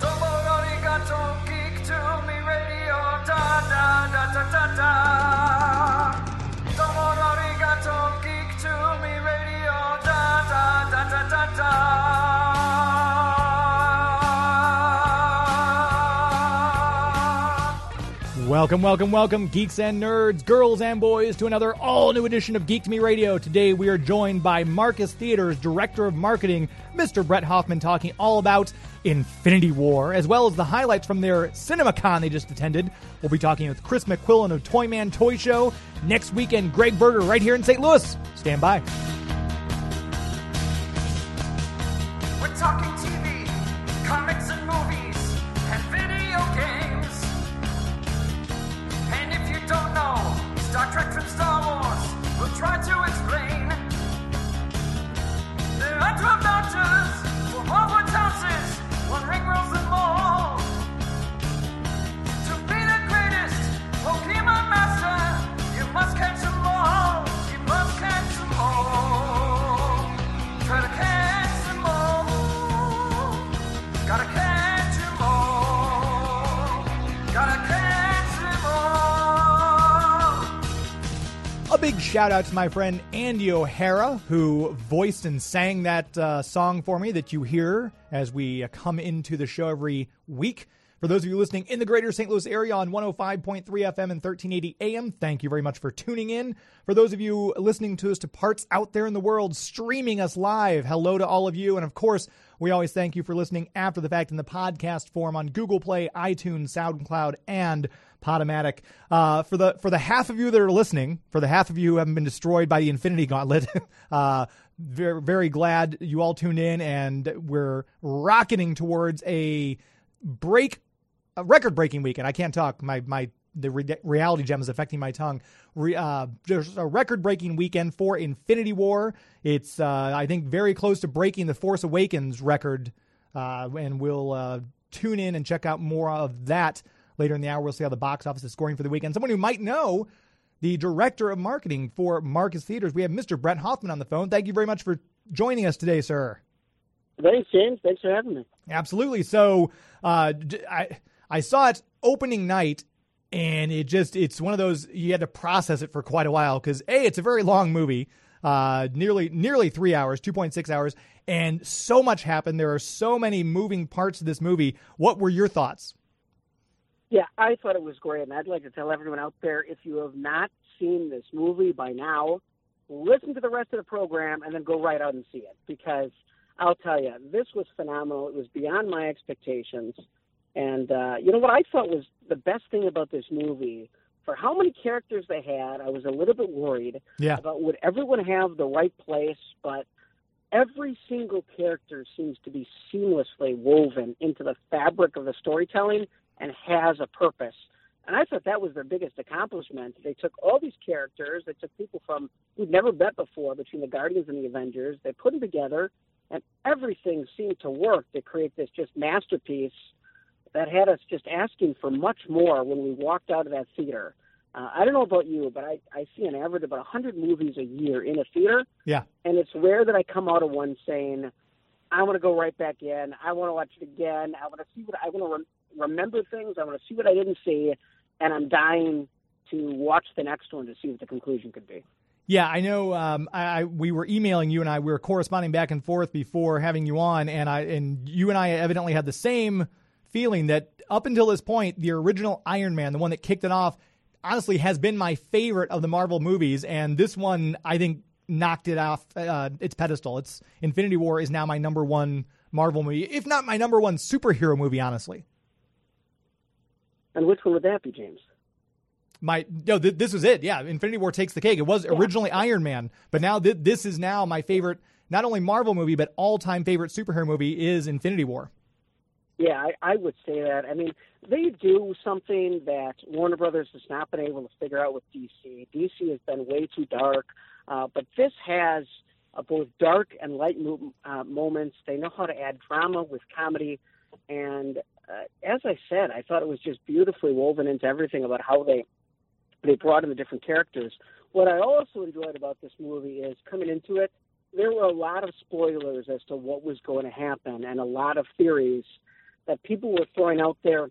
Domo arigato, geek to kick to me radio, da da da da da da. Welcome, welcome, welcome, geeks and nerds, girls and boys, to another all new edition of Geek to Me Radio. Today we are joined by Marcus Theatres Director of Marketing, Mr. Bret Hoffman, talking all about Infinity War, as well as the highlights from their CinemaCon they just attended. We'll be talking with Chris McQuillen of Toyman Toy Show next weekend. Gregg Berger right here in St. Louis. Stand by. We're talking TV, comics and movies, Star Trek from Star Wars, we'll try to explain. There are 12 doctors four Hogwarts houses, one ring rules them all. To be the greatest Pokemon master, you must catch big shout out to my friend Andy O'Hara, who voiced and sang that uh, song for me that you hear as we uh, come into the show every week. For those of you listening in the greater St. Louis area on 105.3 FM and 1380 AM, thank you very much for tuning in. For those of you listening to us to parts out there in the world, streaming us live, hello to all of you. And of course, we always thank you for listening after the fact in the podcast form on Google Play, iTunes, SoundCloud, and Podomatic. Uh, for the for the half of you that are listening, for the half of you who haven't been destroyed by the Infinity Gauntlet, uh, very very glad you all tuned in, and we're rocketing towards a break, a record breaking weekend. I can't talk. My my the re- reality gem is affecting my tongue. Re, uh, there's a record breaking weekend for Infinity War. It's uh, I think very close to breaking the Force Awakens record, uh, and we'll uh, tune in and check out more of that later in the hour. We'll see how the box office is scoring for the weekend. Someone who might know the director of marketing for Marcus Theatres. We have Mr. Bret Hoffman on the phone. Thank you very much for joining us today, sir. Thanks, James. Thanks for having me. Absolutely. So uh, I I saw it opening night, and it just it's one of those you had to process it for quite a while because a it's a very long movie, uh, nearly nearly three hours, two point six hours, and so much happened. There are so many moving parts to this movie. What were your thoughts? Yeah, I thought it was great, and I'd like to tell everyone out there if you have not seen this movie by now, listen to the rest of the program and then go right out and see it because I'll tell you, this was phenomenal. It was beyond my expectations. And uh, you know what I thought was the best thing about this movie? For how many characters they had, I was a little bit worried Yeah. about would everyone have the right place, but every single character seems to be seamlessly woven into the fabric of the storytelling and has a purpose. And I thought that was their biggest accomplishment. They took all these characters, they took people from who'd never met before between the Guardians and the Avengers, they put them together, and everything seemed to work to create this just masterpiece that had us just asking for much more when we walked out of that theater. Uh, I don't know about you, but I, I see an average of about 100 movies a year in a theater, Yeah. and it's rare that I come out of one saying, I want to go right back in. I want to watch it again. I want to see what I want to remember things. I want to see what I didn't see, and I'm dying to watch the next one to see what the conclusion could be. Yeah, I know. Um, I, I we were emailing you and I. We were corresponding back and forth before having you on, and I and you and I evidently had the same feeling that up until this point, the original Iron Man, the one that kicked it off, honestly has been my favorite of the Marvel movies, and this one I think knocked it off uh, its pedestal. It's Infinity War is now my number one Marvel movie, if not my number one superhero movie. Honestly, And which one would that be, James? my no, th- this was it. Yeah, Infinity War takes the cake. It was originally Iron Man, but now th- this is now my favorite, not only Marvel movie, but all time favorite superhero movie is Infinity War. Yeah, I, I would say that. I mean, they do something that Warner Brothers has not been able to figure out with DC. DC has been way too dark, uh, but this has uh, both dark and light mo- uh, moments. They know how to add drama with comedy, and uh, as I said, I thought it was just beautifully woven into everything about how they they brought in the different characters. What I also enjoyed about this movie is coming into it, there were a lot of spoilers as to what was going to happen and a lot of theories that people were throwing out there.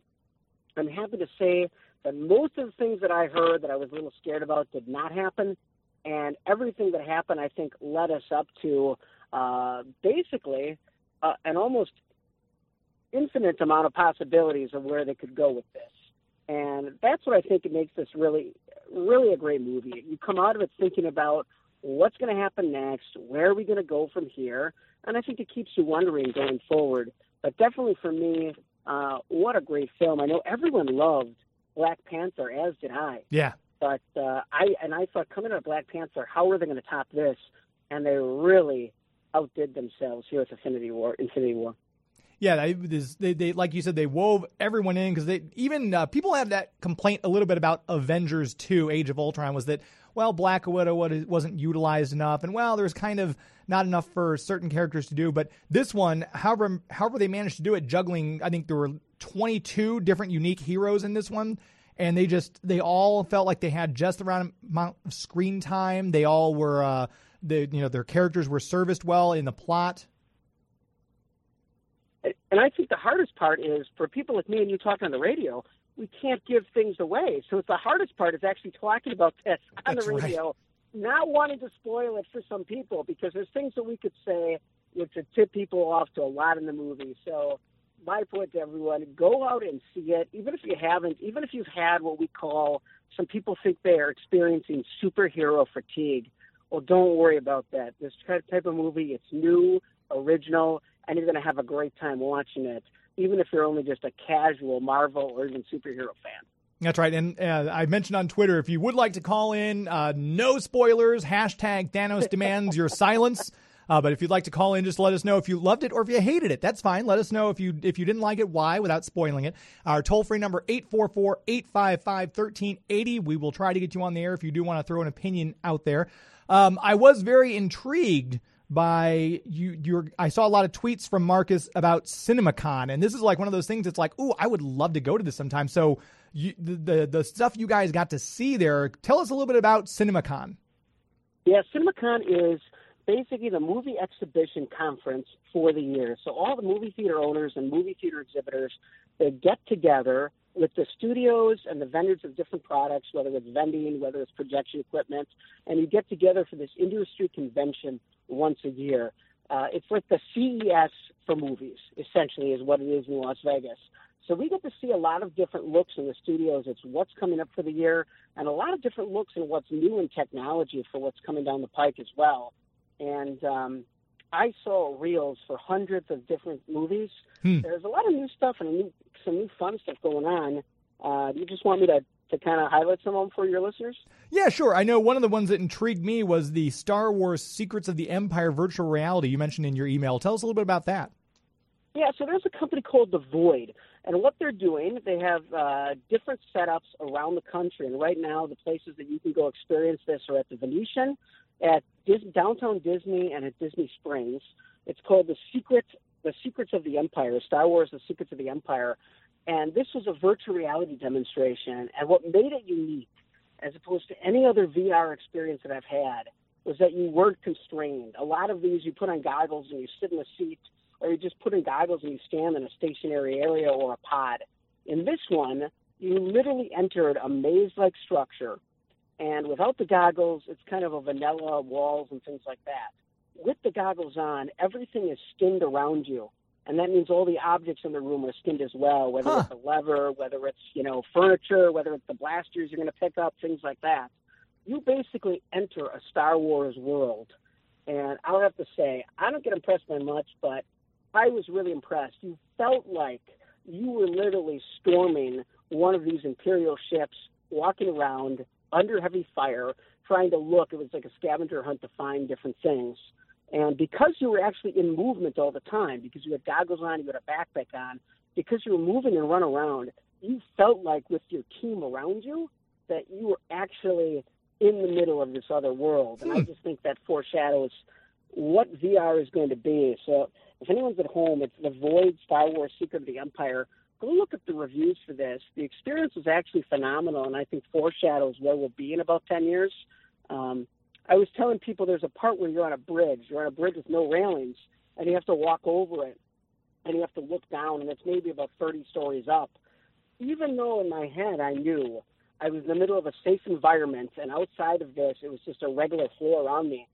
I'm happy to say that most of the things that I heard that I was a little scared about did not happen. And everything that happened, I think, led us up to uh, basically uh, an almost infinite amount of possibilities of where they could go with this. And that's what I think it makes this really, really a great movie. You come out of it thinking about what's going to happen next, where are we going to go from here, and I think it keeps you wondering going forward. But definitely for me, uh, what a great film! I know everyone loved Black Panther, as did I. Yeah. But uh, I and I thought coming out of Black Panther, how are they going to top this? And they really outdid themselves here with Infinity War. Infinity War. Yeah, they, they, they, like you said, they wove everyone in because they even uh, people had that complaint a little bit about Avengers Two: Age of Ultron was that well, Black Widow wasn't utilized enough, and well, there's kind of not enough for certain characters to do. But this one, however, however they managed to do it, juggling, I think there were 22 different unique heroes in this one, and they just they all felt like they had just the right amount of screen time. They all were, uh, the you know, their characters were serviced well in the plot and I think the hardest part is for people like me and you talking on the radio, we can't give things away. So it's the hardest part is actually talking about this on That's the radio, right. not wanting to spoil it for some people because there's things that we could say which would tip people off to a lot in the movie. So my point to everyone, go out and see it, even if you haven't, even if you've had what we call some people think they are experiencing superhero fatigue. Well, don't worry about that. This type of movie, it's new, original, and you're going to have a great time watching it, even if you're only just a casual Marvel or even superhero fan. That's right. And uh, I mentioned on Twitter if you would like to call in, uh, no spoilers, hashtag Thanos demands your silence. Uh, but if you'd like to call in, just let us know if you loved it or if you hated it. That's fine. Let us know if you if you didn't like it, why, without spoiling it. Our toll free number 844-855-1380. We will try to get you on the air if you do want to throw an opinion out there. Um, I was very intrigued by you your I saw a lot of tweets from Marcus about CinemaCon and this is like one of those things it's like oh I would love to go to this sometime. So you, the, the the stuff you guys got to see there tell us a little bit about CinemaCon. Yeah CinemaCon is basically the movie exhibition conference for the year. So all the movie theater owners and movie theater exhibitors they get together with the studios and the vendors of different products, whether it's vending, whether it's projection equipment, and you get together for this industry convention once a year. Uh, it's like the CES for movies, essentially, is what it is in Las Vegas. So we get to see a lot of different looks in the studios. It's what's coming up for the year, and a lot of different looks in what's new in technology for what's coming down the pike as well. And um, I saw reels for hundreds of different movies. Hmm. There's a lot of new stuff and new, some new fun stuff going on. Uh, you just want me to to kind of highlight some of them for your listeners? Yeah, sure. I know one of the ones that intrigued me was the Star Wars Secrets of the Empire virtual reality you mentioned in your email. Tell us a little bit about that. Yeah, so there's a company called The Void, and what they're doing, they have uh, different setups around the country. And right now, the places that you can go experience this are at the Venetian, at Dis- downtown Disney, and at Disney Springs. It's called the Secret, the Secrets of the Empire, Star Wars: The Secrets of the Empire, and this was a virtual reality demonstration. And what made it unique, as opposed to any other VR experience that I've had, was that you weren't constrained. A lot of these, you put on goggles and you sit in a seat, or you just put in goggles and you stand in a stationary area or a pod. In this one, you literally entered a maze-like structure, and without the goggles, it's kind of a vanilla walls and things like that. With the goggles on, everything is skinned around you and that means all the objects in the room are skinned as well, whether huh. it's a lever, whether it's you know furniture, whether it's the blasters you're going to pick up, things like that. You basically enter a Star Wars world, and I'll have to say I don't get impressed by much, but I was really impressed. You felt like you were literally storming one of these Imperial ships, walking around under heavy fire, trying to look. It was like a scavenger hunt to find different things. And because you were actually in movement all the time, because you had goggles on, you had a backpack on, because you were moving and run around, you felt like with your team around you that you were actually in the middle of this other world. And I hmm. just think that foreshadows what VR is going to be. So if anyone's at home, it's The Void Star Wars Secret of the Empire. Go look at the reviews for this. The experience was actually phenomenal, and I think foreshadows where we'll be in about 10 years. Um, I was telling people there's a part where you're on a bridge. You're on a bridge with no railings, and you have to walk over it, and you have to look down, and it's maybe about 30 stories up. Even though in my head I knew I was in the middle of a safe environment, and outside of this, it was just a regular floor around me.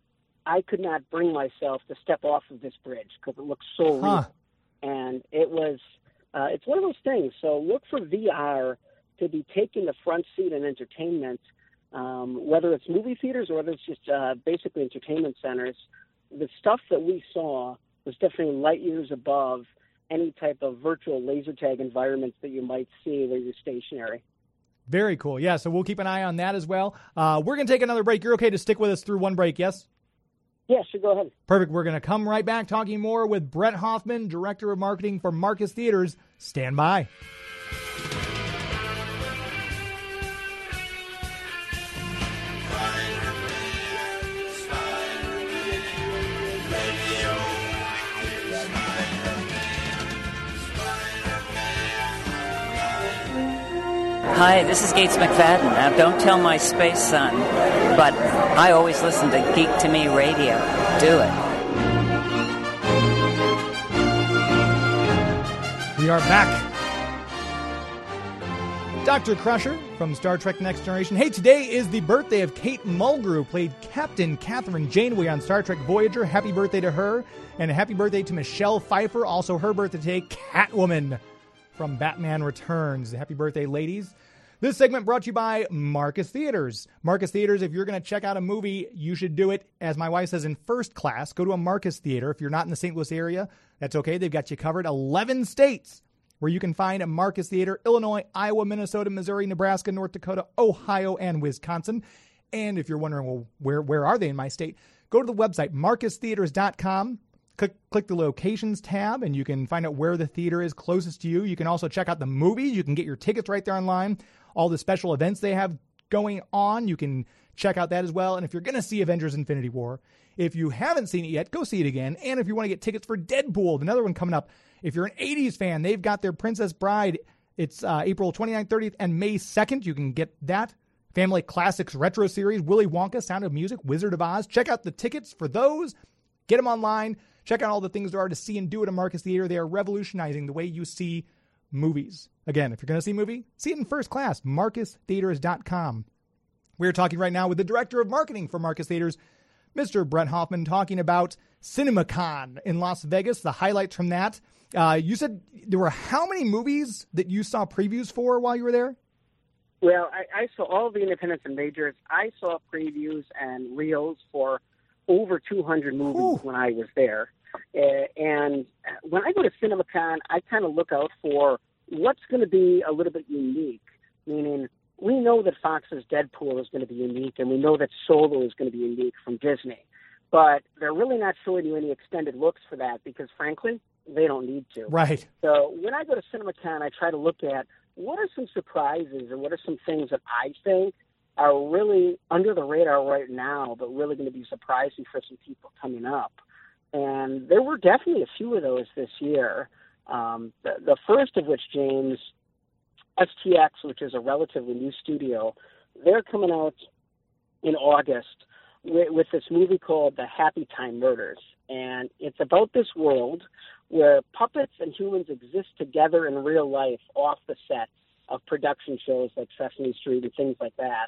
I could not bring myself to step off of this bridge because it looked so Huh. real, and it was. Uh, it's one of those things. So look for VR to be taking the front seat in entertainment, um, whether it's movie theaters or whether it's just uh, basically entertainment centers. The stuff that we saw was definitely light years above any type of virtual laser tag environments that you might see where you're stationary. Very cool. Yeah, so we'll keep an eye on that as well. Uh, we're going to take another break. You're okay to stick with us through one break, yes? Yeah, sure, go ahead. Perfect. We're going to come right back talking more with Bret Hoffman, Director of Marketing for Marcus Theatres. Stand by. Hi, this is Gates McFadden. Now, don't tell my space son, but I always listen to Geek to Me Radio. Do it. We are back. Dr. Crusher from Star Trek Next Generation. Hey, today is the birthday of Kate Mulgrew, played Captain Catherine Janeway on Star Trek Voyager. Happy birthday to her. And happy birthday to Michelle Pfeiffer, also her birthday today, Catwoman from Batman Returns. Happy birthday, ladies. This segment brought to you by Marcus Theatres. Marcus Theatres, if you're going to check out a movie, you should do it, as my wife says, in first class. Go to a Marcus Theatre. If you're not in the St. Louis area, that's okay. They've got you covered. 11 states where you can find a Marcus Theatre Illinois, Iowa, Minnesota, Missouri, Nebraska, North Dakota, Ohio, and Wisconsin. And if you're wondering, well, where, where are they in my state? Go to the website, marcustheatres.com. Click, click the locations tab, and you can find out where the theater is closest to you. You can also check out the movies. You can get your tickets right there online. All the special events they have going on, you can check out that as well. And if you're going to see Avengers Infinity War, if you haven't seen it yet, go see it again. And if you want to get tickets for Deadpool, another one coming up, if you're an 80s fan, they've got their Princess Bride. It's uh, April 29th, 30th, and May 2nd. You can get that. Family Classics Retro Series, Willy Wonka, Sound of Music, Wizard of Oz. Check out the tickets for those. Get them online. Check out all the things there are to see and do at a Marcus Theatre. They are revolutionizing the way you see movies. Again, if you're going to see a movie, see it in first class. MarcusTheatres.com. We're talking right now with the Director of Marketing for Marcus Theatres, Mr. Bret Hoffman, talking about CinemaCon in Las Vegas, the highlights from that. Uh, you said there were how many movies that you saw previews for while you were there? Well, I, I saw all the independents and majors. I saw previews and reels for over 200 movies Whew. when I was there. Uh, and when I go to CinemaCon, I kind of look out for what's going to be a little bit unique. Meaning, we know that Fox's Deadpool is going to be unique, and we know that Solo is going to be unique from Disney. But they're really not showing you any extended looks for that because, frankly, they don't need to. Right. So when I go to CinemaCon, I try to look at what are some surprises and what are some things that I think are really under the radar right now, but really going to be surprising for some people coming up. And there were definitely a few of those this year. Um, the, the first of which, James, STX, which is a relatively new studio, they're coming out in August with, with this movie called The Happy Time Murders. And it's about this world where puppets and humans exist together in real life off the set of production shows like Sesame Street and things like that.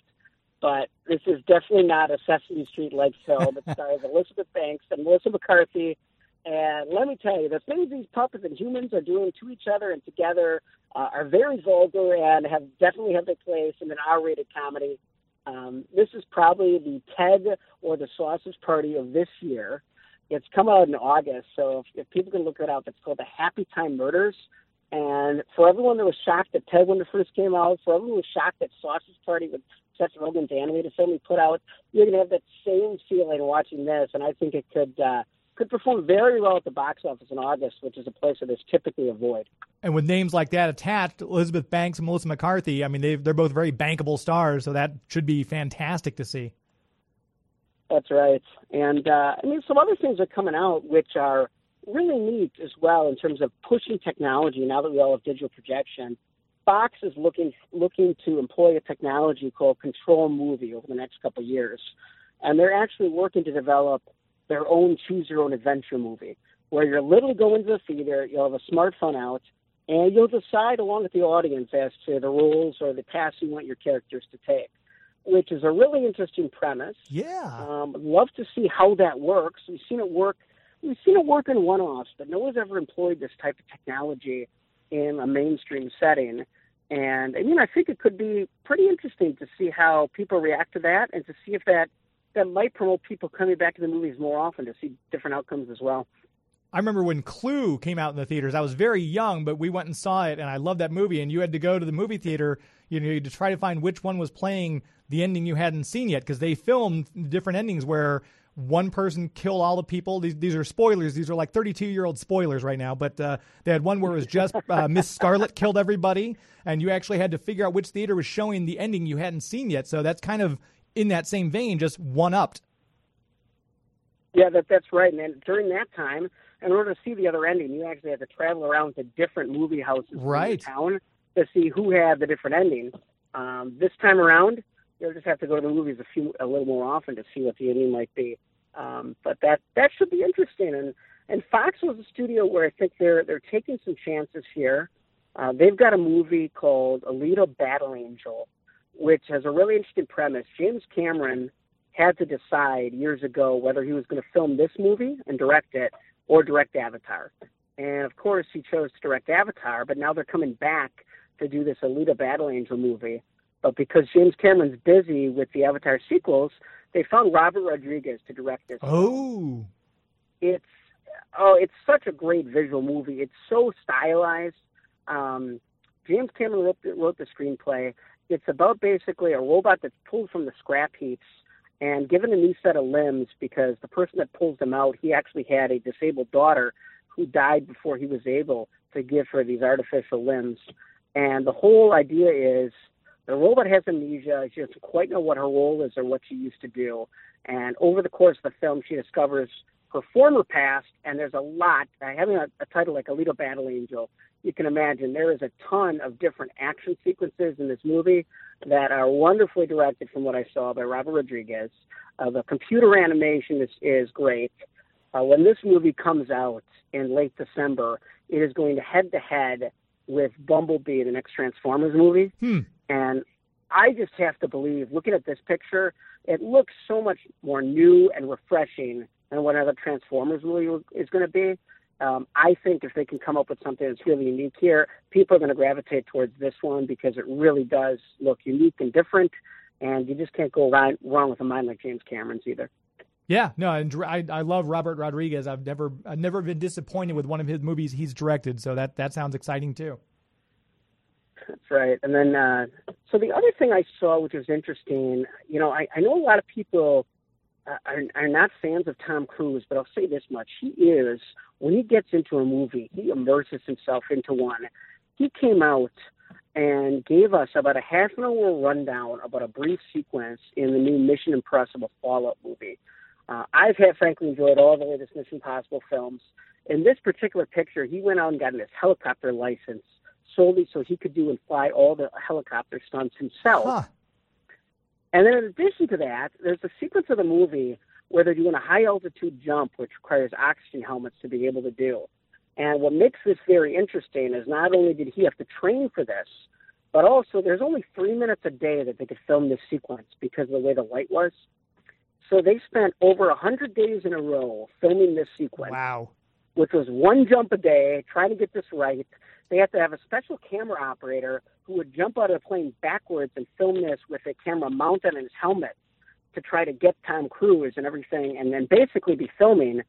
But this is definitely not a Sesame Street like film. It stars Elizabeth Banks and Melissa McCarthy. And let me tell you, the things these puppets and humans are doing to each other and together uh, are very vulgar and have definitely have their place in an R-rated comedy. Um, this is probably the Ted or the Sausage Party of this year. It's come out in August, so if, if people can look it up, it's called The Happy Time Murders. And for everyone that was shocked that Ted when it first came out, for everyone who was shocked that Sausage Party with Seth Rogen's animated film he put out, you're going to have that same feeling watching this, and I think it could uh, could perform very well at the box office in August, which is a place that is typically avoid. And with names like that attached, Elizabeth Banks and Melissa McCarthy, I mean, they they're both very bankable stars, so that should be fantastic to see. That's right. And uh, I mean, some other things are coming out which are really neat as well in terms of pushing technology. Now that we all have digital projection, Fox is looking looking to employ a technology called CtrlMovie over the next couple of years. and they're actually working to develop their own choose your own adventure movie, where you're literally going to the theater, you'll have a smartphone out, and you'll decide along with the audience as to the rules or the paths you want your characters to take, which is a really interesting premise. Yeah. Um, love to see how that works. We've seen it work. We've seen it work in one-offs, but no one's ever employed this type of technology in a mainstream setting. And I mean, I think it could be pretty interesting to see how people react to that, and to see if that that might promote people coming back to the movies more often to see different outcomes as well. I remember when Clue came out in the theaters. I was very young, but we went and saw it, and I loved that movie. And you had to go to the movie theater, you know, to try to find which one was playing the ending you hadn't seen yet, because they filmed different endings where one person killed all the people. These these are spoilers. These are like 32 year old spoilers right now. But uh, they had one where it was just uh, Miss Scarlet killed everybody, and you actually had to figure out which theater was showing the ending you hadn't seen yet. So that's kind of in that same vein, just one upped. Yeah, that that's right. And then during that time, in order to see the other ending, you actually had to travel around to different movie houses right. in town to see who had the different ending. Um, this time around, you'll just have to go to the movies a few a little more often to see what the ending might be. Um, but that that should be interesting. And and Fox was a studio where I think they're they're taking some chances here. Uh, they've got a movie called Alita Battle Angel, which has a really interesting premise. James Cameron had to decide years ago whether he was going to film this movie and direct it or direct Avatar. And of course, he chose to direct Avatar, but now they're coming back to do this Alita Battle Angel movie. But because James Cameron's busy with the Avatar sequels, they found Robert Rodriguez to direct this. Oh. It's oh, it's such a great visual movie. It's so stylized. Um, James Cameron wrote the, wrote the screenplay. It's about basically a robot that's pulled from the scrap heaps and given a new set of limbs because the person that pulls them out, he actually had a disabled daughter who died before he was able to give her these artificial limbs. And the whole idea is the robot has amnesia. She doesn't quite know what her role is or what she used to do. And over the course of the film, she discovers her former past, and there's a lot. Having a, a title like Alita Battle Angel, you can imagine there is a ton of different action sequences in this movie that are wonderfully directed from what I saw by Robert Rodriguez. Uh, the computer animation is, is great. Uh, when this movie comes out in late December, it is going to head to head with Bumblebee, the next Transformers movie. Hmm. And I just have to believe, looking at this picture, it looks so much more new and refreshing than what another Transformers movie is going to be. Um, I think if they can come up with something that's really unique here, people are going to gravitate towards this one because it really does look unique and different, and you just can't go wrong, wrong with a mind like James Cameron's either. Yeah, no, and I, I love Robert Rodriguez. I've never I've never been disappointed with one of his movies he's directed. So that that sounds exciting too. That's right. And then, uh, so the other thing I saw, which was interesting, you know, I, I know a lot of people uh, are, are not fans of Tom Cruise, but I'll say this much: he is. When he gets into a movie, he immerses himself into one. He came out and gave us about a half an hour rundown about a brief sequence in the new Mission Impossible Fallout movie. Uh, I've had frankly enjoyed all the latest Mission Impossible films. In this particular picture, he went out and got his helicopter license solely so he could do and fly all the helicopter stunts himself. Huh. And then in addition to that, there's a sequence of the movie where they're doing a high altitude jump, which requires oxygen helmets to be able to do. And what makes this very interesting is not only did he have to train for this, but also there's only three minutes a day that they could film this sequence because of the way the light was. So they spent over a hundred days in a row filming this sequence, Wow. which was one jump a day, trying to get this right. They had to have a special camera operator who would jump out of the plane backwards and film this with a camera mounted on his helmet to try to get Tom Cruise and everything, and then basically be filming.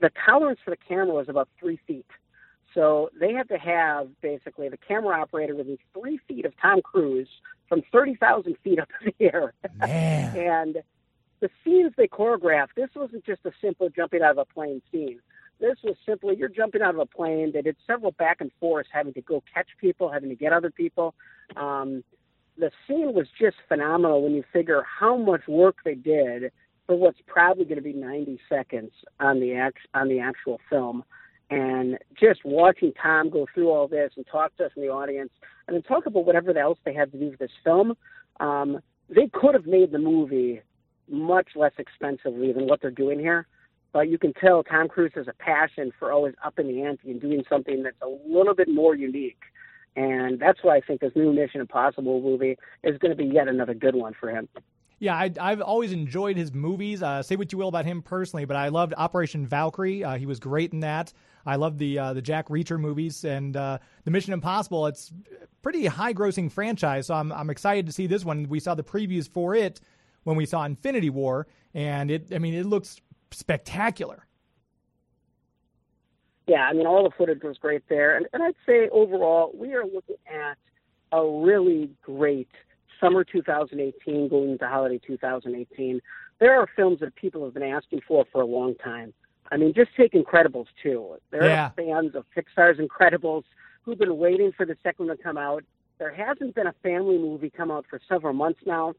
The tolerance for the camera was about three feet. So they had to have basically the camera operator within three feet of Tom Cruise from 30,000 feet up in the air. And the scenes they choreographed, this wasn't just a simple jumping out of a plane scene. This was simply you're jumping out of a plane. They did several back and forths, having to go catch people, having to get other people. Um, the scene was just phenomenal when you figure how much work they did for what's probably going to be 90 seconds on the act, on the actual film. And just watching Tom go through all this and talk to us in the audience, and then talk about whatever else they had to do for this film, um, they could have made the movie much less expensively than what they're doing here. But you can tell Tom Cruise has a passion for always upping the ante and doing something that's a little bit more unique. And that's why I think this new Mission Impossible movie is going to be yet another good one for him. Yeah, I, have always enjoyed his movies. Uh, say what you will about him personally, but I loved Operation Valkyrie. Uh, he was great in that. I love the uh, the Jack Reacher movies and uh, the Mission Impossible. It's pretty high grossing franchise, so I'm I'm excited to see this one. We saw the previews for it when we saw Infinity War, and it I mean it looks spectacular. Yeah, I mean all the footage was great there, and, and I'd say overall we are looking at a really great summer 2018 going into holiday 2018, there are films that people have been asking for for a long time. I mean, just take Incredibles 2. There yeah. are fans of Pixar's Incredibles who've been waiting for the second one to come out. There hasn't been a family movie come out for several months now.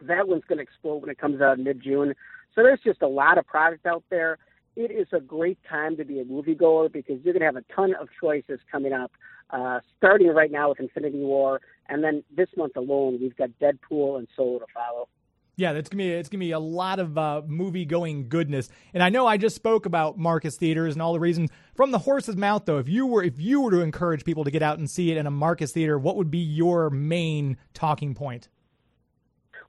That one's going to explode when it comes out mid June. So there's just a lot of product out there. It is a great time to be a moviegoer because you're going to have a ton of choices coming up, uh, starting right now with Infinity War and then this month alone, we've got Deadpool and Solo to follow. Yeah, that's gonna be it's gonna be a lot of uh, movie going goodness. And I know I just spoke about Marcus Theatres and all the reasons from the horse's mouth. Though, if you were if you were to encourage people to get out and see it in a Marcus Theatre, what would be your main talking point?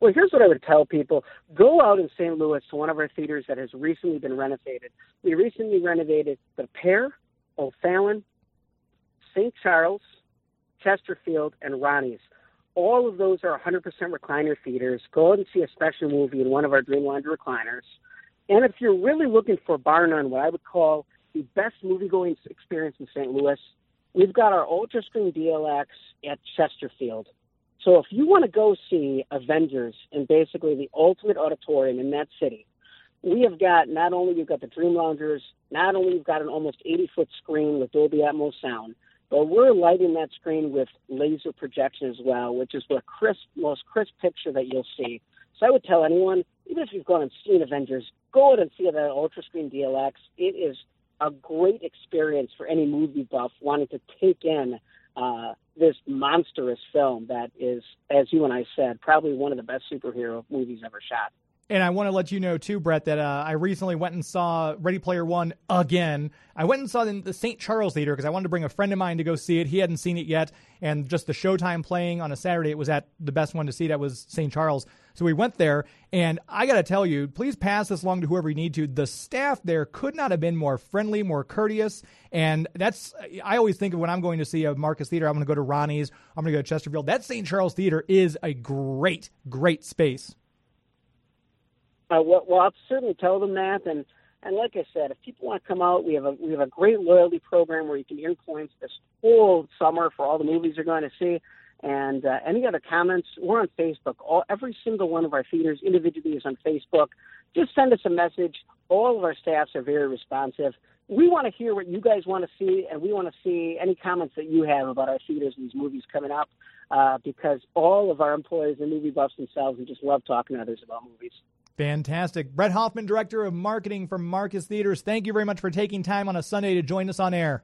Well, here's what I would tell people: go out in St. Louis to one of our theaters that has recently been renovated. We recently renovated Des Peres, O'Fallon, St. Charles, Chesterfield, and Ronnie's. All of those are 100% recliner theaters. Go out and see a special movie in one of our Dreamland recliners. And if you're really looking for bar none, what I would call the best movie-going experience in St. Louis, we've got our Ultra Screen DLX at Chesterfield. So if you want to go see Avengers in basically the ultimate auditorium in that city, we have got not only you've got the Dream Loungers, not only we've got an almost 80 foot screen with Dolby Atmos sound, but we're lighting that screen with laser projection as well, which is the crisp, most crisp picture that you'll see. So I would tell anyone, even if you've gone and seen Avengers, go out and see that Ultra Screen DLX. It is a great experience for any movie buff wanting to take in uh, this monstrous film that is, as you and I said, probably one of the best superhero movies ever shot. And I want to let you know too, Bret, that uh, I recently went and saw Ready Player One again. I went and saw it in the St. Charles Theater because I wanted to bring a friend of mine to go see it. He hadn't seen it yet, and just the showtime playing on a Saturday, it was at the best one to see. That was St. Charles. So we went there, and I got to tell you, please pass this along to whoever you need to. The staff there could not have been more friendly, more courteous, and that's I always think of when I'm going to see a Marcus Theatre. I'm going to go to Ronnie's. I'm going to go to Chesterfield. That St. Charles Theater is a great, great space. Uh, well, well, I'll certainly tell them that, and and like I said, if people want to come out, we have a we have a great loyalty program where you can earn points this whole summer for all the movies you're going to see. And uh, any other comments, we're on Facebook. All every single one of our theaters individually is on Facebook. Just send us a message. All of our staffs are very responsive. We want to hear what you guys want to see, and we want to see any comments that you have about our theaters and these movies coming up, uh, because all of our employees are movie buffs themselves and just love talking to others about movies. Fantastic. Bret Hoffman, Director of Marketing for Marcus Theatres, thank you very much for taking time on a Sunday to join us on air.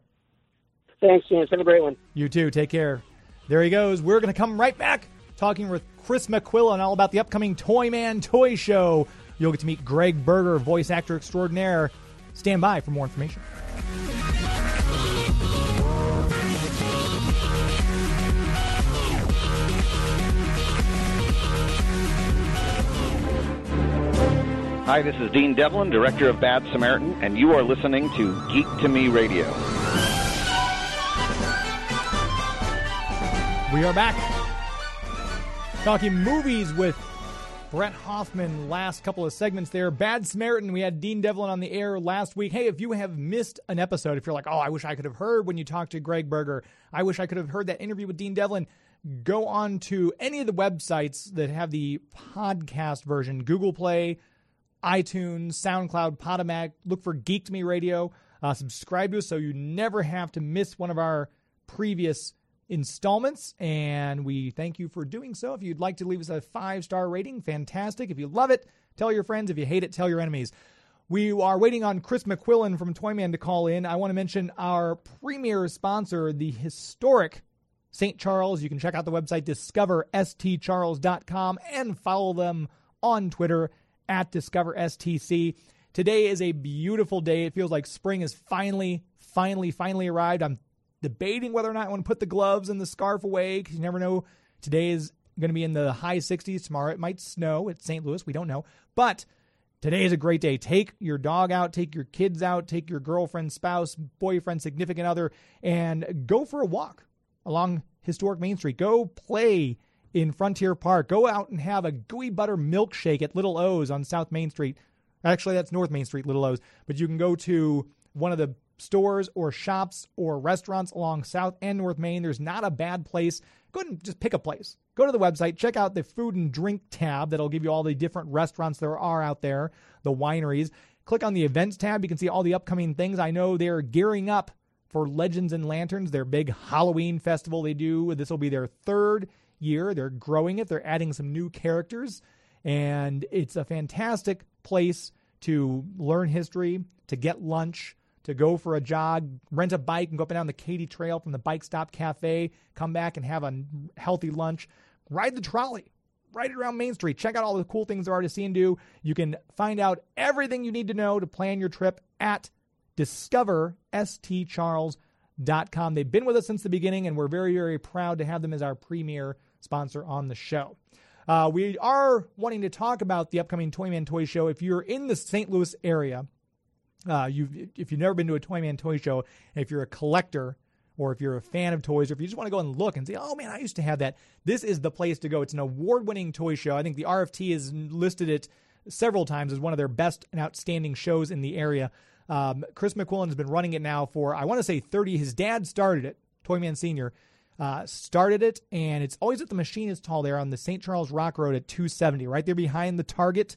Thanks, James. Have a great one. You too. Take care. There he goes. We're going to come right back talking with Chris McQuillen all about the upcoming Toyman Toy Show. You'll get to meet Gregg Berger, voice actor extraordinaire. Stand by for more information. Hi, this is Dean Devlin, director of Bad Samaritan, and you are listening to Geek to Me Radio. We are back talking movies with Bret Hoffman. Last couple of segments there. Bad Samaritan, we had Dean Devlin on the air last week. Hey, if you have missed an episode, if you're like, oh, I wish I could have heard when you talked to Gregg Berger, I wish I could have heard that interview with Dean Devlin, go on to any of the websites that have the podcast version Google Play, iTunes, SoundCloud, Podomatic. Look for Geek to Me Radio. Uh, subscribe to us so you never have to miss one of our previous installments. And we thank you for doing so. If you'd like to leave us a five star rating, fantastic. If you love it, tell your friends. If you hate it, tell your enemies. We are waiting on Chris McQuillen from Toyman to call in. I want to mention our premier sponsor, the historic St. Charles. You can check out the website discoverstcharles.com and follow them on Twitter at Discover STC. Today is a beautiful day. It feels like spring has finally, finally, finally arrived. I'm debating whether or not I want to put the gloves and the scarf away because you never know. Today is going to be in the high 60s. Tomorrow it might snow at St. Louis. We don't know. But today is a great day. Take your dog out, take your kids out, take your girlfriend, spouse, boyfriend, significant other, and go for a walk along historic Main Street. Go play in Frontier Park. Go out and have a gooey butter milkshake at Little O's on South Main Street. Actually, that's North Main Street, Little O's. But you can go to one of the stores or shops or restaurants along South and North Main. There's not a bad place. Go ahead and just pick a place. Go to the website, check out the food and drink tab that'll give you all the different restaurants there are out there, the wineries. Click on the events tab. You can see all the upcoming things. I know they're gearing up for Legends and Lanterns, their big Halloween festival they do. This will be their third year. They're growing it, they're adding some new characters, and it's a fantastic place to learn history, to get lunch, to go for a jog, rent a bike, and go up and down the Katy Trail from the Bike Stop Cafe, come back and have a healthy lunch, ride the trolley. Right around Main Street. Check out all the cool things there are to see and do. You can find out everything you need to know to plan your trip at discoverstcharles.com. They've been with us since the beginning, and we're very, very proud to have them as our premier sponsor on the show. Uh, we are wanting to talk about the upcoming Toyman Toy Show. If you're in the St. Louis area, uh, you if you've never been to a Toyman Toy Show, if you're a collector or if you're a fan of toys, or if you just want to go and look and say, "Oh man, I used to have that," this is the place to go. It's an award-winning toy show. I think the RFT has listed it several times as one of their best and outstanding shows in the area. Um, Chris McQuillen has been running it now for I want to say 30. His dad started it, Toyman Senior. Uh, started it, and it's always at the machine. Machinist Hall there on the St. Charles Rock Road at 270, right there behind the Target.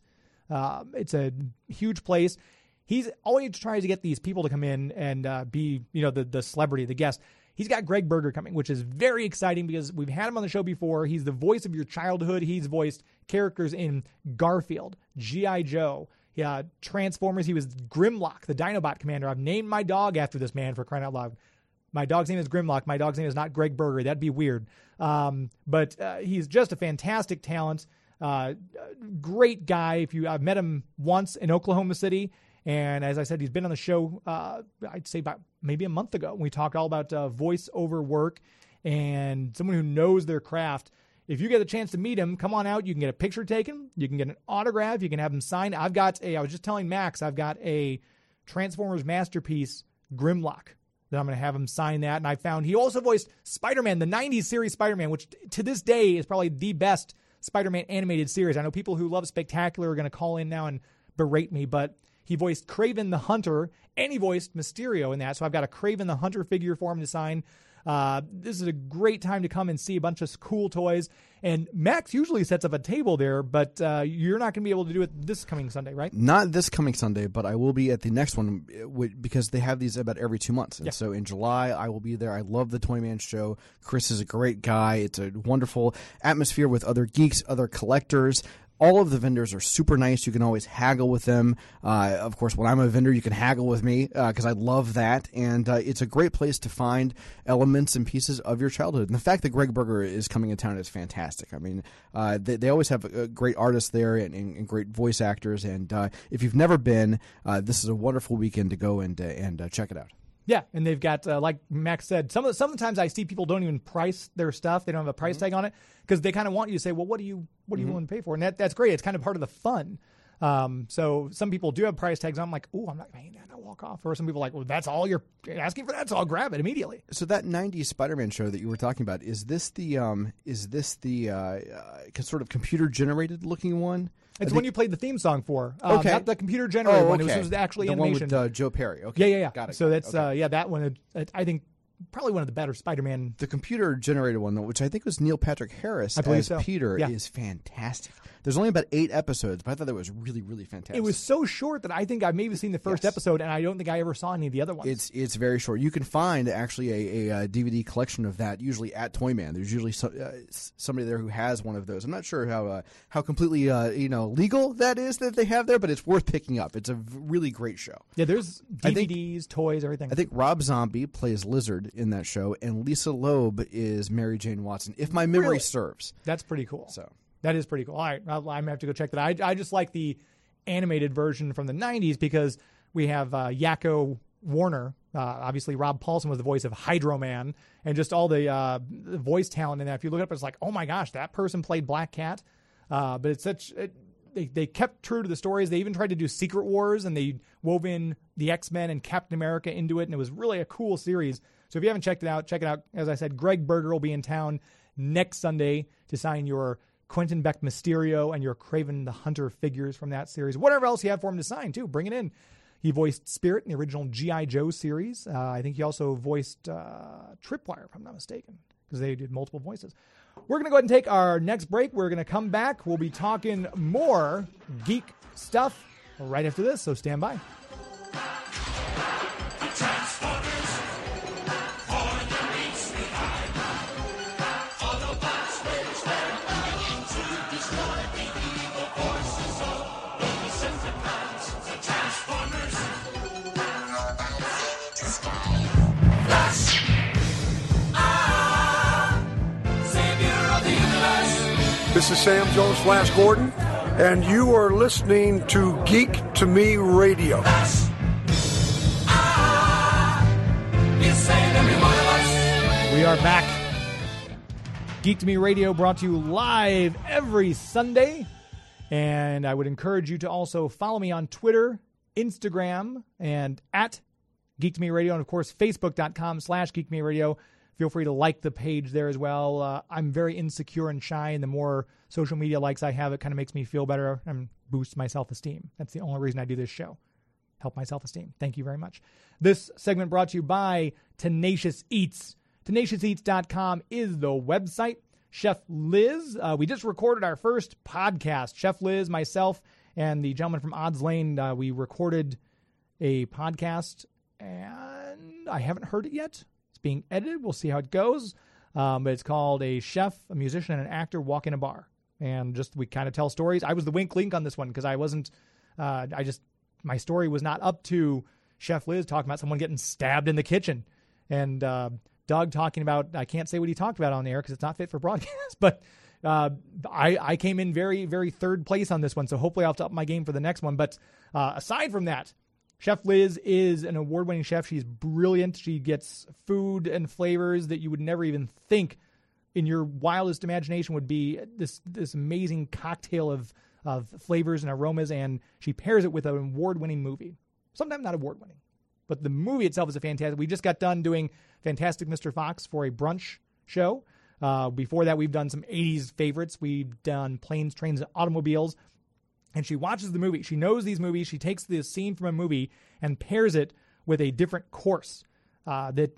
Uh, it's a huge place. He's always tries to get these people to come in and uh, be, you know, the the celebrity, the guest. He's got Gregg Berger coming, which is very exciting because we've had him on the show before. He's the voice of your childhood. He's voiced characters in Garfield, G.I. Joe, yeah, Transformers. He was Grimlock, the Dinobot commander. I've named my dog after this man for crying out loud. My dog's name is Grimlock. My dog's name is not Gregg Berger. That'd be weird. Um, but uh, he's just a fantastic talent. Uh, great guy. If you, I've met him once in Oklahoma City, and as I said, he's been on the show. Uh, I'd say about maybe a month ago. We talked all about uh, voiceover work and someone who knows their craft. If you get a chance to meet him, come on out. You can get a picture taken. You can get an autograph. You can have him sign. I've got a. I was just telling Max. I've got a Transformers masterpiece Grimlock that I'm going to have him sign that. And I found he also voiced Spider Man, the 90s series Spider Man, which to this day is probably the best Spider Man animated series. I know people who love Spectacular are going to call in now and berate me, but he voiced Kraven the Hunter and he voiced Mysterio in that. So I've got a Kraven the Hunter figure for him to sign. Uh, this is a great time to come and see a bunch of cool toys. And Max usually sets up a table there, but uh, you're not going to be able to do it this coming Sunday, right? Not this coming Sunday, but I will be at the next one uh, because they have these about every two months. And Yeah. so in July, I will be there. I love the Toy Man Show. Chris is a great guy. It's a wonderful atmosphere with other geeks, other collectors. All of the vendors are super nice. You can always haggle with them. Uh, of course, when I'm a vendor, you can haggle with me because I love that. And uh, it's a great place to find elements and pieces of your childhood. And the fact that Gregg Berger is coming in town is fantastic. I mean, uh, they, they always have uh, great artists there and, and, and great voice actors. And uh, if you've never been, uh, this is a wonderful weekend to go and uh, and uh, check it out. Yeah, and they've got uh, like Max said. Some of the, sometimes I see people don't even price their stuff. They don't have a price tag on it because they kind of want you to say, "Well, what do you what do you want to pay for?" And that, that's great. It's kind of part of the fun. Um, so some people do have price tags. I'm like, "Oh, I'm not paying that. I'll walk off." Or some people are like, "Well, that's all you're asking for that, so I'll grab it immediately." So that '90s Spider-Man show that you were talking about is this the um, is this the uh, uh, sort of computer generated looking one? It's I when you played the theme song for. Um, Okay. Not the computer generated Oh, one. It was, okay. it was actually the animation. one with uh, Joe Perry. Okay, yeah, yeah, yeah. got it. So that's Okay. uh, yeah, that one. uh, I think probably one of the better Spider-Man. the computer generated one, though, which I think was Neil Patrick Harris I believe as so. Peter, Yeah. is fantastic. There's only about eight episodes, but I thought that was really, really fantastic. It was so short that I think I've maybe seen the first Yes. episode, and I don't think I ever saw any of the other ones. It's it's very short. You can find actually a, a, uh DVD collection of that usually at Toyman. There's usually so, uh, somebody there who has one of those. I'm not sure how uh, how completely uh, you know legal that is that they have there, but it's worth picking up. It's a really great show. yeah, there's I think- DVDs, toys, everything. I think Rob Zombie plays Lizard in that show, and Lisa Loeb is Mary Jane Watson, if my memory Really? serves. That's pretty cool. So that is pretty cool. All right, I'm gonna have to go check that. I I just like the animated version from the 90s because we have uh, Yakko Warner. Uh, obviously, Rob Paulsen was the voice of Hydro Man, and just all the, uh, the voice talent in that. If you look it up, it's like, oh my gosh, that person played Black Cat. Uh, but it's such. It, they, they kept true to the stories. They even tried to do Secret Wars, and they wove in the X Men and Captain America into it, and it was really a cool series. So if you haven't checked it out, check it out. As I said, Gregg Berger will be in town next Sunday to sign your Quentin Beck Mysterio and your Kraven the Hunter figures from that series. Whatever else you have for him to sign, too, bring it in. He voiced Spirit in the original G.I. Joe series. Uh, I think he also voiced uh, Tripwire, if I'm not mistaken, because they did multiple voices. We're going to go ahead and take our next break. We're going to come back. We'll be talking more geek stuff right after this, so stand by. This is Sam Jones Flash Gordon, and you are listening to Geek to Me Radio. We are back. Geek to Me Radio brought to you live every Sunday. And I would encourage you to also follow me on Twitter, Instagram, and at Geek to Me Radio, and of course, Facebook.com slash Geek to Me Radio. Feel free to like the page there as well. Uh, I'm very insecure and shy, and the more social media likes I have, it kind of makes me feel better and boosts my self esteem. That's the only reason I do this show. Help my self esteem. Thank you very much. This segment brought to you by Tenacious Eats. TenaciousEats.com is the website. Chef Liz, uh, we just recorded our first podcast. Chef Liz, myself, and the gentleman from Odds Lane, uh, we recorded a podcast, and I haven't heard it yet. Being edited. We'll see how it goes. Um, but it's called A Chef, a Musician, and an Actor Walk in a Bar. And just we kind of tell stories. I was the wink link on this one because I wasn't, uh, I just, my story was not up to Chef Liz talking about someone getting stabbed in the kitchen. And, uh, Doug talking about I can't say what he talked about on the air because it's not fit for broadcast, but uh, I I came in very very third place on this one, so hopefully I'll have up my game for the next one. But uh, aside from that, Chef Liz is an award winning chef. She's brilliant. She gets food and flavors that you would never even think in your wildest imagination would be this this amazing cocktail of of flavors and aromas, and she pairs it with an award winning movie. Sometimes not award winning, but the movie itself is a fantastic. We just got done doing Fantastic Mr. Fox for a brunch show. Uh, before that, we've done some 80s favorites. We've done Planes, Trains, and Automobiles. And she watches the movie. She knows these movies. She takes the scene from a movie and pairs it with a different course uh, that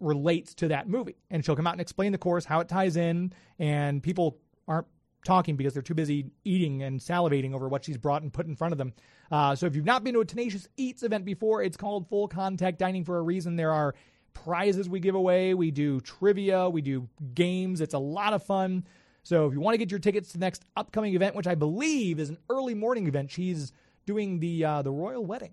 relates to that movie. And she'll come out and explain the course, how it ties in, and people aren't talking because they're too busy eating and salivating over what she's brought and put in front of them. Uh, so if you've not been to a Tenacious Eats event before, it's called Full Contact Dining for a reason. There are prizes we give away, we do trivia, we do games. It's a lot of fun. So if you want to get your tickets to the next upcoming event, which I believe is an early morning event, she's doing the uh, the royal wedding.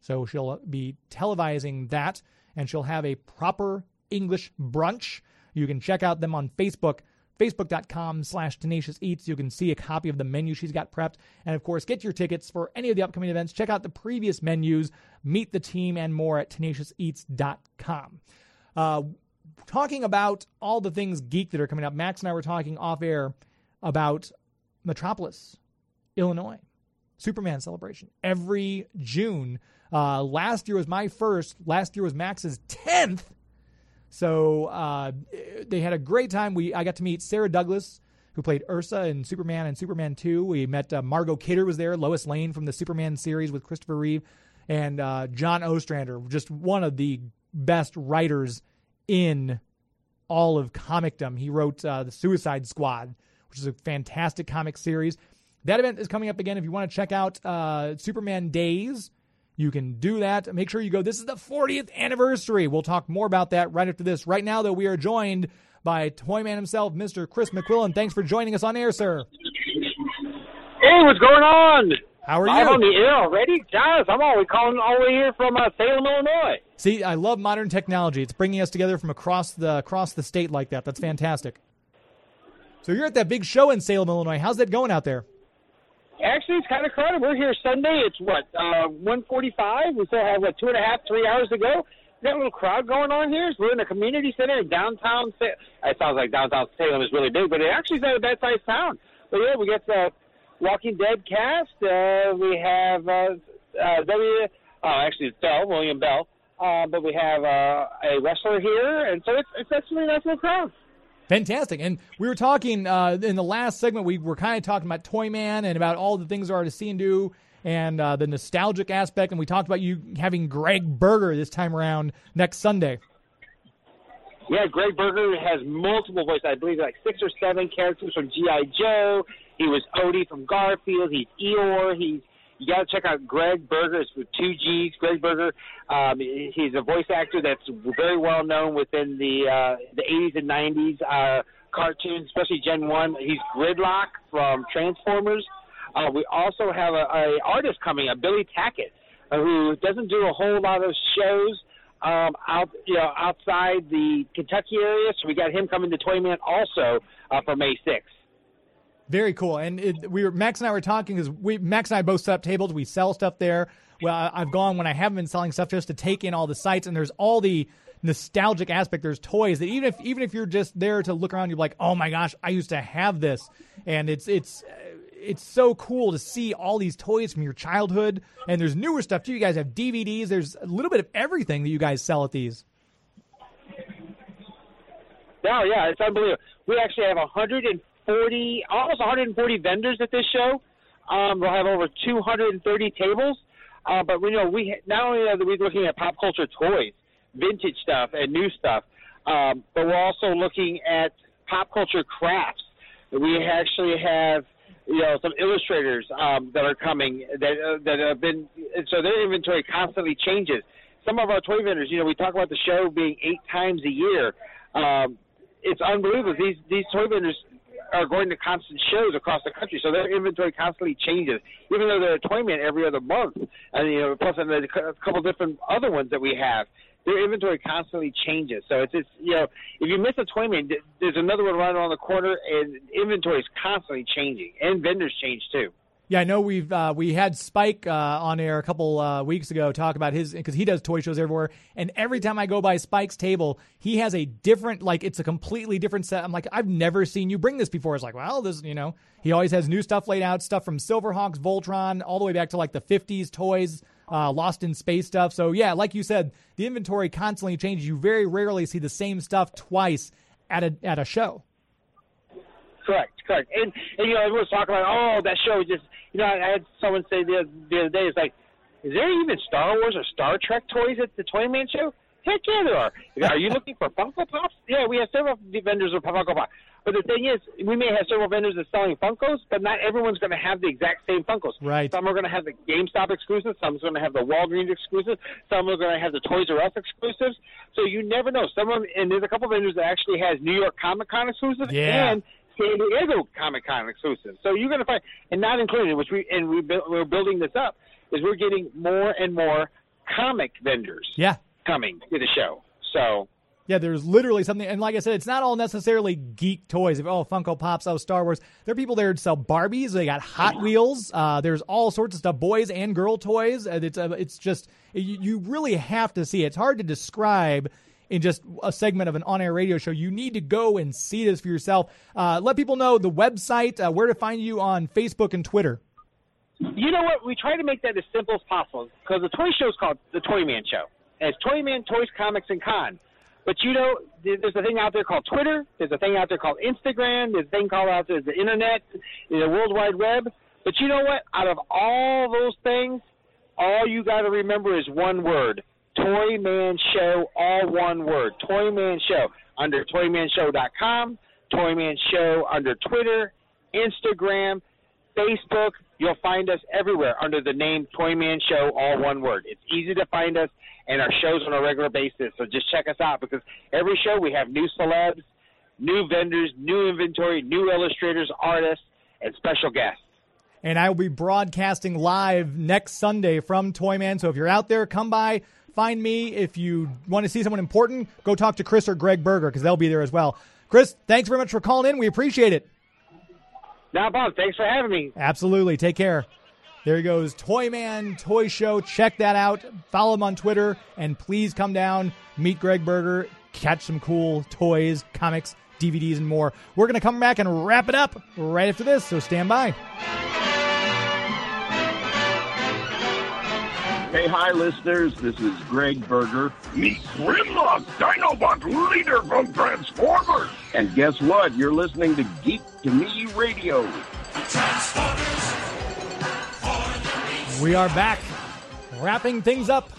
So she'll be televising that, and she'll have a proper English brunch. You can check out them on Facebook, facebook.com slash tenacious eats. You can see a copy of the menu she's got prepped. And of course, get your tickets for any of the upcoming events. Check out the previous menus, meet the team, and more at tenaciouseats.com. Uh, talking about all the things geek that are coming up, Max and I were talking off air about Metropolis, Illinois. Superman celebration every June. Uh, last year was my first. Last year was Max's tenth. So uh, they had a great time. We I got to meet Sarah Douglas, who played Ursa in Superman and Superman Two. We met uh, Margot Kidder was there, Lois Lane from the Superman series with Christopher Reeve, and uh, John Ostrander, just one of the best writers in all of comicdom. He wrote uh, the Suicide Squad, which is a fantastic comic series. That event is coming up again. If you want to check out uh, Superman Days, you can do that. Make sure you go. This is the 40th anniversary. We'll talk more about that right after this. Right now, though, we are joined by Toyman himself, Mr. Chris McQuillen. Thanks for joining us on air, sir. Hey, what's going on? How are I'm you? on the air already? Guys, I'm always calling all the way here from uh, Salem, Illinois. See, I love modern technology. It's bringing us together from across the across the state like that. That's fantastic. So you're at that big show in Salem, Illinois. How's that going out there? Actually, it's kind of crowded. We're here Sunday. It's what uh, 1:45. We still have what two and a half, three hours to go. We got a little crowd going on here. We're in a community center in downtown. Sa- It sounds like downtown Salem is really big, but it actually is not a bad sized town. But yeah, we got the Walking Dead cast. Uh, we have uh, uh, W. Oh, actually, it's Bell, William Bell. Uh, but we have uh, a wrestler here, and so it's it's actually a nice little crowd. Fantastic. And we were talking uh, in the last segment, we were kind of talking about Toyman and about all the things there are to see and do and uh, the nostalgic aspect. And we talked about you having Gregg Berger this time around next Sunday. Yeah, Gregg Berger has multiple voices. I believe like six or seven characters from G.I. Joe. He was Odie from Garfield. He's Eeyore. He's you got to check out Gregg Berger. It's with two G's. Gregg Berger. Um, he's a voice actor that's very well known within the uh, the 80s and 90s uh, cartoons, especially Gen One. He's Grimlock from Transformers. Uh, we also have a, a artist coming up, Billy Tackett, uh, who doesn't do a whole lot of shows um, out you know outside the Kentucky area. So we got him coming to Toyman also uh, for May 6th. Very cool. And it, we were Max and I were talking because we Max and I both set up tables. We sell stuff there. Well, I- I've gone when I haven't been selling stuff just to take in all the sites, and there's all the nostalgic aspect. There's toys that even if even if you're just there to look around, you're like, oh my gosh, I used to have this, and it's it's it's so cool to see all these toys from your childhood. And there's newer stuff too. You guys have DVDs. There's a little bit of everything that you guys sell at these. Oh yeah, it's unbelievable. We actually have 140, almost 140 vendors at this show. Um, we'll have over 230 tables. Uh, but we know we not only are we looking at pop culture toys, vintage stuff, and new stuff, um, but we're also looking at pop culture crafts. We actually have you know some illustrators um, that are coming that uh, that have been so their inventory constantly changes. Some of our toy vendors, you know, we talk about the show being eight times a year. Um, it's unbelievable. These these toy vendors are going to constant shows across the country, so their inventory constantly changes. Even though they're a Toyman every other month, and you know, plus and a couple different other ones that we have, their inventory constantly changes. So it's, it's you know, if you miss a Toyman, th- there's another one right around the corner, and inventory is constantly changing, and vendors change too. Yeah, I know we've uh, we had Spike uh, on air a couple uh, weeks ago talk about his because he does toy shows everywhere, and every time I go by Spike's table, he has a different like it's a completely different set. I'm like, I've never seen you bring this before. It's like, well, this you know, he always has new stuff laid out, stuff from Silverhawks, Voltron, all the way back to like the 50s toys, uh, Lost in Space stuff. So yeah, like you said, the inventory constantly changes. You very rarely see the same stuff twice at a at a show. Correct, correct. And, and you know, everyone's talking about, oh, that show is just, you know, I had someone say the, the other day, it's like, is there even Star Wars or Star Trek toys at the Toyman show? Heck yeah, there are. Are you looking for Funko Pops? Yeah, we have several vendors of Funko Pops. But the thing is, we may have several vendors that's selling Funkos, but not everyone's going to have the exact same Funkos. Right. Some are going to have the GameStop exclusives. Some are going to have the Walgreens exclusives. Some are going to have the Toys R Us exclusives. So you never know. Someone and there's a couple vendors that actually has New York Comic Con exclusives Yeah. and San Diego Comic Con exclusive. So you're going to find, and not included, which we and we we're building this up, is we're getting more and more comic vendors Yeah, coming to the show. So Yeah, there's literally something, and like I said, it's not all necessarily geek toys. If oh, Funko Pops, oh, Star Wars. There are people there to sell Barbies. They got Hot Wheels. Uh, there's all sorts of stuff, boys and girl toys. It's uh, it's just you, you really have to see. it. It's hard to describe in just a segment of an on-air radio show. You need to go and see this for yourself. Uh, let people know the website, uh, where to find you on Facebook and Twitter. you know what? We try to make that as simple as possible because the toy show is called the Toy Man Show. And it's Toy Man, Toys, Comics, and Con. But you know, there's a thing out there called Twitter. There's a thing out there called Instagram. There's a thing called out there the Internet, the World Wide Web. But you know what? Out of all those things, all you got to remember is one word: Toy Man Show. All one word: Toy Man Show. Under ToyManShow.com, Toy Man Show under Twitter, Instagram, Facebook. You'll find us everywhere under the name Toyman Show, all one word. It's easy to find us and our shows on a regular basis. So just check us out because every show we have new celebs, new vendors, new inventory, new illustrators, artists, and special guests. and I will be broadcasting live next Sunday from Toyman. So if you're out there, come by, find me. If you want to see someone important, go talk to Chris or Gregg Berger because they'll be there as well. Chris, thanks very much for calling in. We appreciate it. Now, Bob, thanks for having me. Absolutely. Take care. There he goes, Toyman Toy Show. Check that out. Follow him on Twitter, and please come down, meet Greg Berger, catch some cool toys, comics, DVDs, and more. We're going to come back and wrap it up right after this, so stand by. Hey, hi, listeners. This is Gregg Berger. Meet Grimlock, Dinobot leader from Transformers. And guess what? You're listening to Geek to Me Radio. We are back, wrapping things up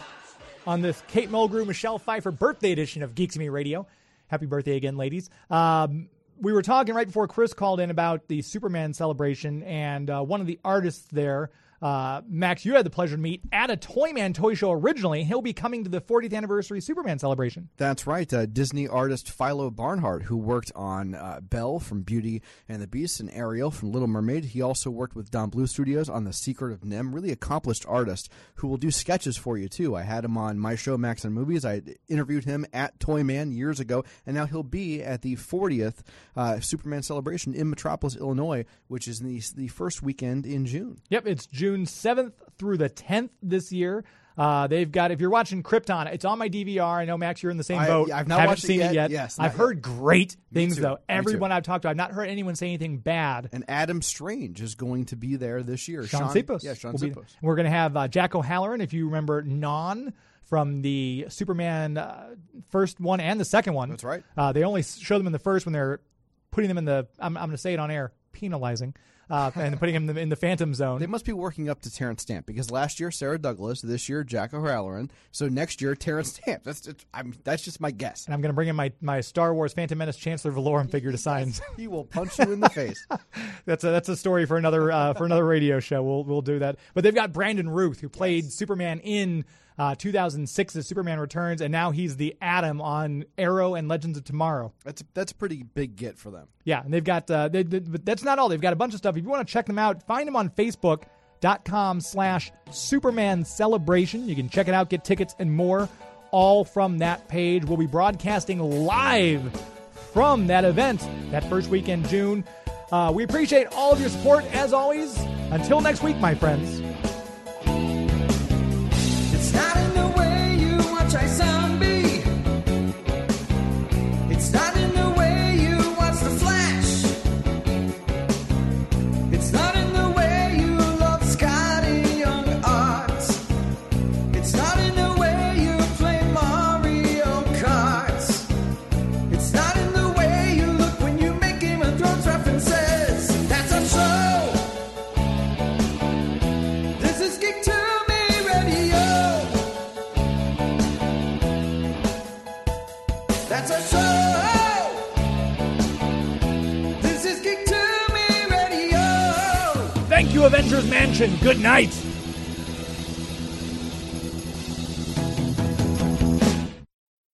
on this Kate Mulgrew, Michelle Pfeiffer birthday edition of Geek to Me Radio. Happy birthday again, ladies. Um, we were talking right before Chris called in about the Superman celebration, and uh, one of the artists there, uh, Max, you had the pleasure to meet at a Toyman Toy Show originally. He'll be coming to the 40th anniversary Superman celebration. That's right. Uh, Disney artist Philo Barnhart, who worked on uh, Belle from Beauty and the Beast and Ariel from Little Mermaid. He also worked with Don Bluth Studios on The Secret of NIMH. Really accomplished artist who will do sketches for you, too. I had him on my show, Max and Movies. I interviewed him at Toyman years ago, and now he'll be at the 40th uh, Superman celebration in Metropolis, Illinois, which is the, the first weekend in June. Yep, it's June 7th through the 10th this year. Uh, they've got, if you're watching Krypton, it's on my DVR. I know, Max, you're in the same I- boat. I've not Haven't watched seen it yet. yet. Yes, I've heard great things, though. Everyone I've talked to, I've not heard anyone say anything bad. And Adam Strange is going to be there this year. Shaun Sipos. Yeah, Shaun Sipos. We're going to have uh, Jack O'Halloran, if you remember Non from the Superman uh, first one and the second one. That's right. Uh, they only show them in the first when they're putting them in the, I'm, I'm going to say it on air, penalizing, uh, and putting him in the Phantom Zone. They must be working up to Terence Stamp because last year Sarah Douglas, this year Jack O'Halloran, so next year Terence Stamp. That's just, I'm, that's just my guess. and I'm going to bring in my, my Star Wars Phantom Menace Chancellor Valorum figure to sign. He will punch you in the face. that's a that's a story for another uh, for another radio show. We'll we'll do that. But they've got Brandon Routh who played Superman in uh, 2006's Superman Returns, and now he's the Atom on Arrow and Legends of Tomorrow. That's that's a pretty big get for them. Yeah, and they've got uh, they, they, but that's not all. They've got a bunch of stuff. If you want to check them out, find them on Facebook.com slash Superman Celebration. You can check it out, get tickets and more, all from that page. We'll be broadcasting live from that event that first week in June. Uh, we appreciate all of your support as always. Until next week, my friends. Avengers Mansion. Good night.